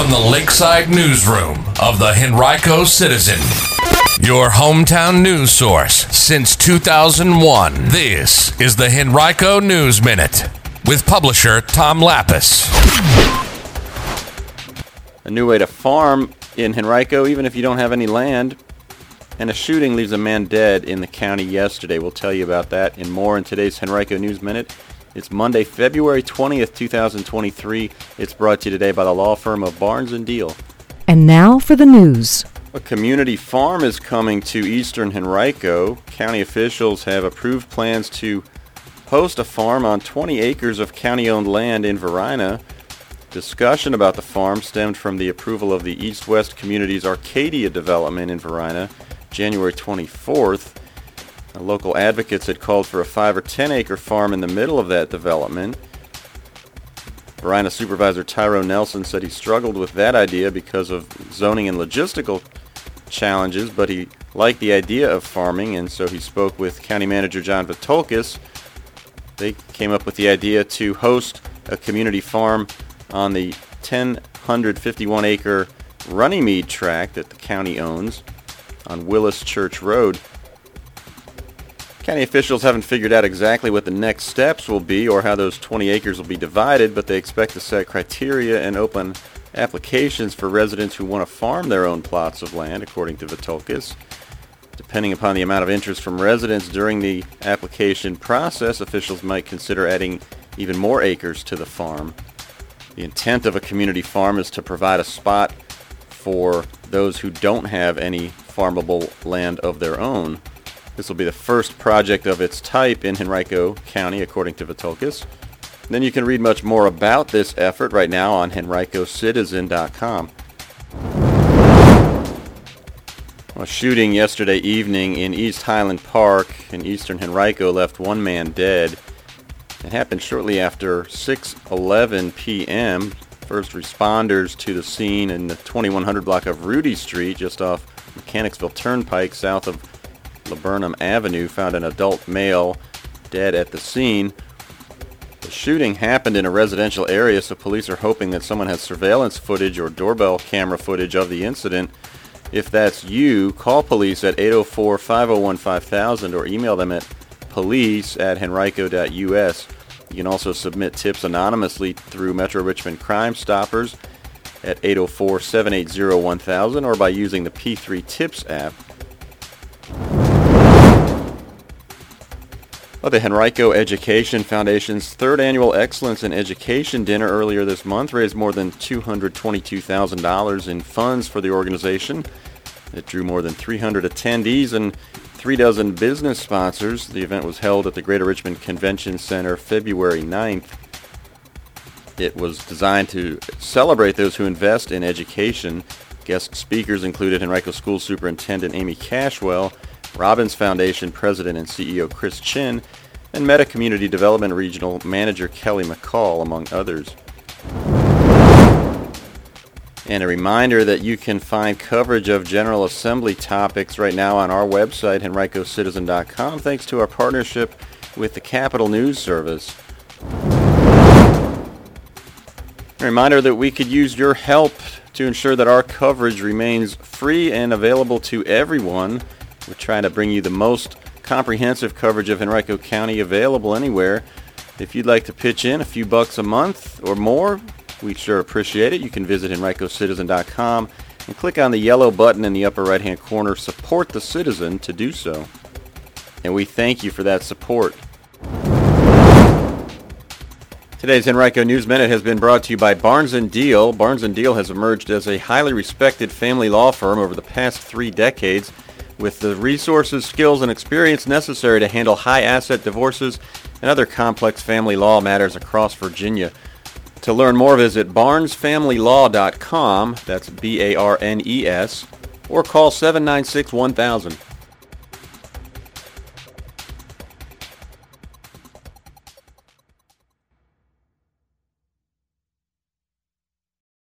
from the Lakeside Newsroom of the Henrico Citizen, your hometown news source since 2001. This is the Henrico News Minute with publisher Tom Lappas. A new way to farm in Henrico, even if you don't have any land. And a shooting leaves a man dead in the county yesterday. We'll tell you about that and more in today's Henrico News Minute. It's Monday, February 20th, 2023. It's brought to you today by the law firm of Barnes & Deal. And now for the news. A community farm is coming to eastern Henrico. County officials have approved plans to host a farm on 20 acres of county-owned land in Varina. Discussion about the farm stemmed from the approval of the East-West Communities Arcadia development in Varina January 24th. Local advocates had called for a 5 or 10 acre farm in the middle of that development. Varina Supervisor Tyro Nelson said he struggled with that idea because of zoning and logistical challenges, but he liked the idea of farming, and so he spoke with County Manager John Vithoulkas. They came up with the idea to host a community farm on the 1,051 acre Runnymede tract that the county owns on Willis Church Road. County officials haven't figured out exactly what the next steps will be or how those 20 acres will be divided, but they expect to set criteria and open applications for residents who want to farm their own plots of land, according to Vithoulkas. Depending upon the amount of interest from residents during the application process, officials might consider adding even more acres to the farm. The intent of a community farm is to provide a spot for those who don't have any farmable land of their own. This will be the first project of its type in Henrico County, according to Vithoulkas. Then you can read much more about this effort right now on henricocitizen.com. A shooting yesterday evening in East Highland Park in eastern Henrico left one man dead. It happened shortly after 6:11 p.m. First responders to the scene in the 2100 block of Rudy Street, just off Mechanicsville Turnpike, south of Laburnum Avenue, found an adult male dead at the scene. The shooting happened in a residential area, so police are hoping that someone has surveillance footage or doorbell camera footage of the incident. If that's you, call police at 804-501-5000 or email them at police at henrico.us. You can also submit tips anonymously through Metro Richmond Crime Stoppers at 804-780-1000 or by using the P3 Tips app. Well, the Henrico Education Foundation's third annual Excellence in Education dinner earlier this month raised more than $222,000 in funds for the organization. It drew more than 300 attendees and three dozen business sponsors. The event was held at the Greater Richmond Convention Center February 9th. It was designed to celebrate those who invest in education. Guest speakers included Henrico School Superintendent Amy Cashwell, Robins Foundation President and CEO Chris Chin, and Meta Community Development Regional Manager Kelly McCall, among others. And a reminder that you can find coverage of General Assembly topics right now on our website, henricocitizen.com, thanks to our partnership with the Capital News Service. A reminder that we could use your help to ensure that our coverage remains free and available to everyone. We're trying to bring you the most comprehensive coverage of Henrico County available anywhere. If you'd like to pitch in a few bucks a month or more, we sure appreciate it. You can visit henricocitizen.com and click on the yellow button in the upper right hand corner, Support the Citizen, to do so. And we thank you for that support. Today's Henrico News Minute has been brought to you by Barnes & Deal. Barnes & Deal has emerged as a highly respected family law firm over the past three decades with the resources, skills, and experience necessary to handle high asset divorces and other complex family law matters across Virginia. To learn more, visit barnesfamilylaw.com, that's B-A-R-N-E-S, or call 796-1000.